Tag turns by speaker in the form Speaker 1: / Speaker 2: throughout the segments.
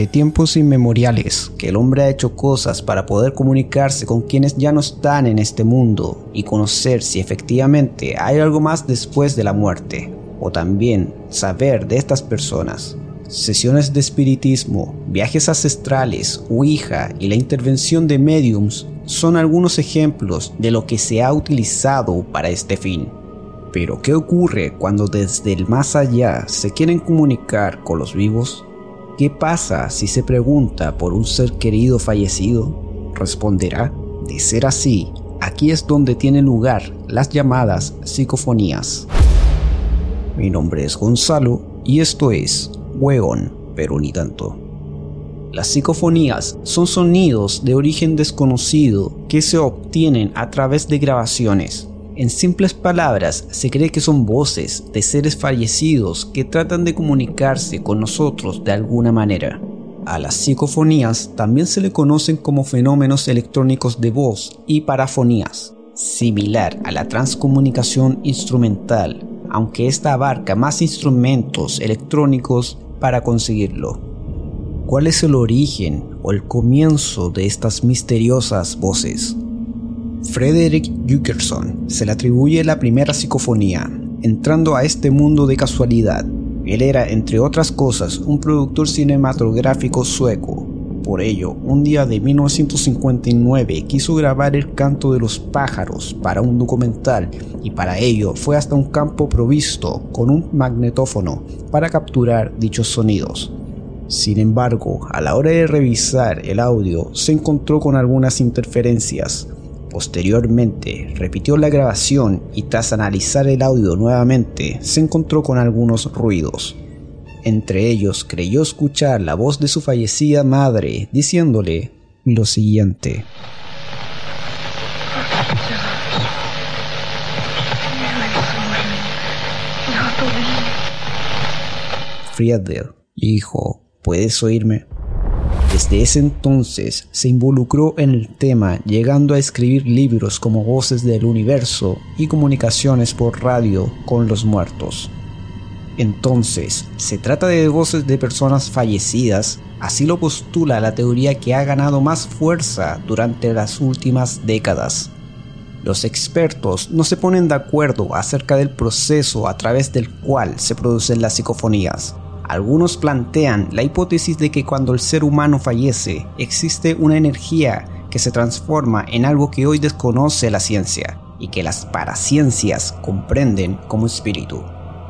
Speaker 1: Desde tiempos inmemoriales que el hombre ha hecho cosas para poder comunicarse con quienes ya no están en este mundo y conocer si efectivamente hay algo más después de la muerte, o también saber de estas personas. Sesiones de espiritismo, viajes ancestrales, Ouija y la intervención de mediums son algunos ejemplos de lo que se ha utilizado para este fin. Pero ¿qué ocurre cuando desde el más allá se quieren comunicar con los vivos? ¿Qué pasa si se pregunta por un ser querido fallecido? Responderá, de ser así, aquí es donde tienen lugar las llamadas psicofonías. Mi nombre es Gonzalo y esto es Hueón, pero ni tanto. Las psicofonías son sonidos de origen desconocido que se obtienen a través de grabaciones en simples palabras, se cree que son voces de seres fallecidos que tratan de comunicarse con nosotros de alguna manera. A las psicofonías también se le conocen como fenómenos electrónicos de voz y parafonías, similar a la transcomunicación instrumental, aunque esta abarca más instrumentos electrónicos para conseguirlo. ¿Cuál es el origen o el comienzo de estas misteriosas voces? Frederick Jukerson se le atribuye la primera psicofonía, entrando a este mundo de casualidad. Él era, entre otras cosas, un productor cinematográfico sueco. Por ello, un día de 1959 quiso grabar el canto de los pájaros para un documental y para ello fue hasta un campo provisto con un magnetófono para capturar dichos sonidos. Sin embargo, a la hora de revisar el audio se encontró con algunas interferencias, Posteriormente, repitió la grabación y tras analizar el audio nuevamente, se encontró con algunos ruidos. Entre ellos creyó escuchar la voz de su fallecida madre diciéndole lo siguiente. Friedel, hijo, ¿puedes oírme? Desde ese entonces se involucró en el tema, llegando a escribir libros como Voces del Universo y comunicaciones por radio con los muertos. Entonces, ¿se trata de voces de personas fallecidas? Así lo postula la teoría que ha ganado más fuerza durante las últimas décadas. Los expertos no se ponen de acuerdo acerca del proceso a través del cual se producen las psicofonías, algunos plantean la hipótesis de que cuando el ser humano fallece existe una energía que se transforma en algo que hoy desconoce la ciencia y que las paraciencias comprenden como espíritu.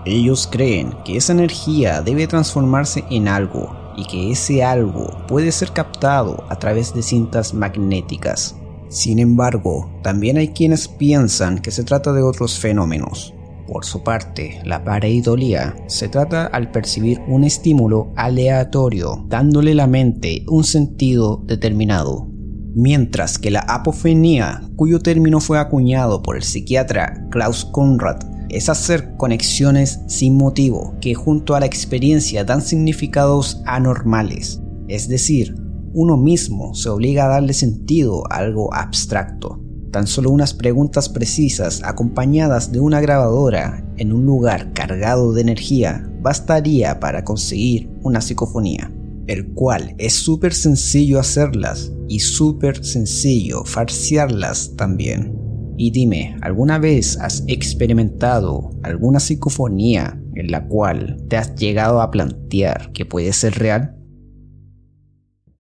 Speaker 1: Ellos creen que esa energía debe transformarse en algo y que ese algo puede ser captado a través de cintas magnéticas. Sin embargo, también hay quienes piensan que se trata de otros fenómenos, por su parte, la pareidolía se trata al percibir un estímulo aleatorio, dándole la mente un sentido determinado. Mientras que la apofenía, cuyo término fue acuñado por el psiquiatra Klaus Conrad, es hacer conexiones sin motivo que junto a la experiencia dan significados anormales, es decir, uno mismo se obliga a darle sentido a algo abstracto. Tan solo unas preguntas precisas acompañadas de una grabadora en un lugar cargado de energía bastaría para conseguir una psicofonía, el cual es súper sencillo hacerlas y súper sencillo farciarlas también. Y dime, ¿alguna vez has experimentado alguna psicofonía en la cual te has llegado a plantear que puede ser real?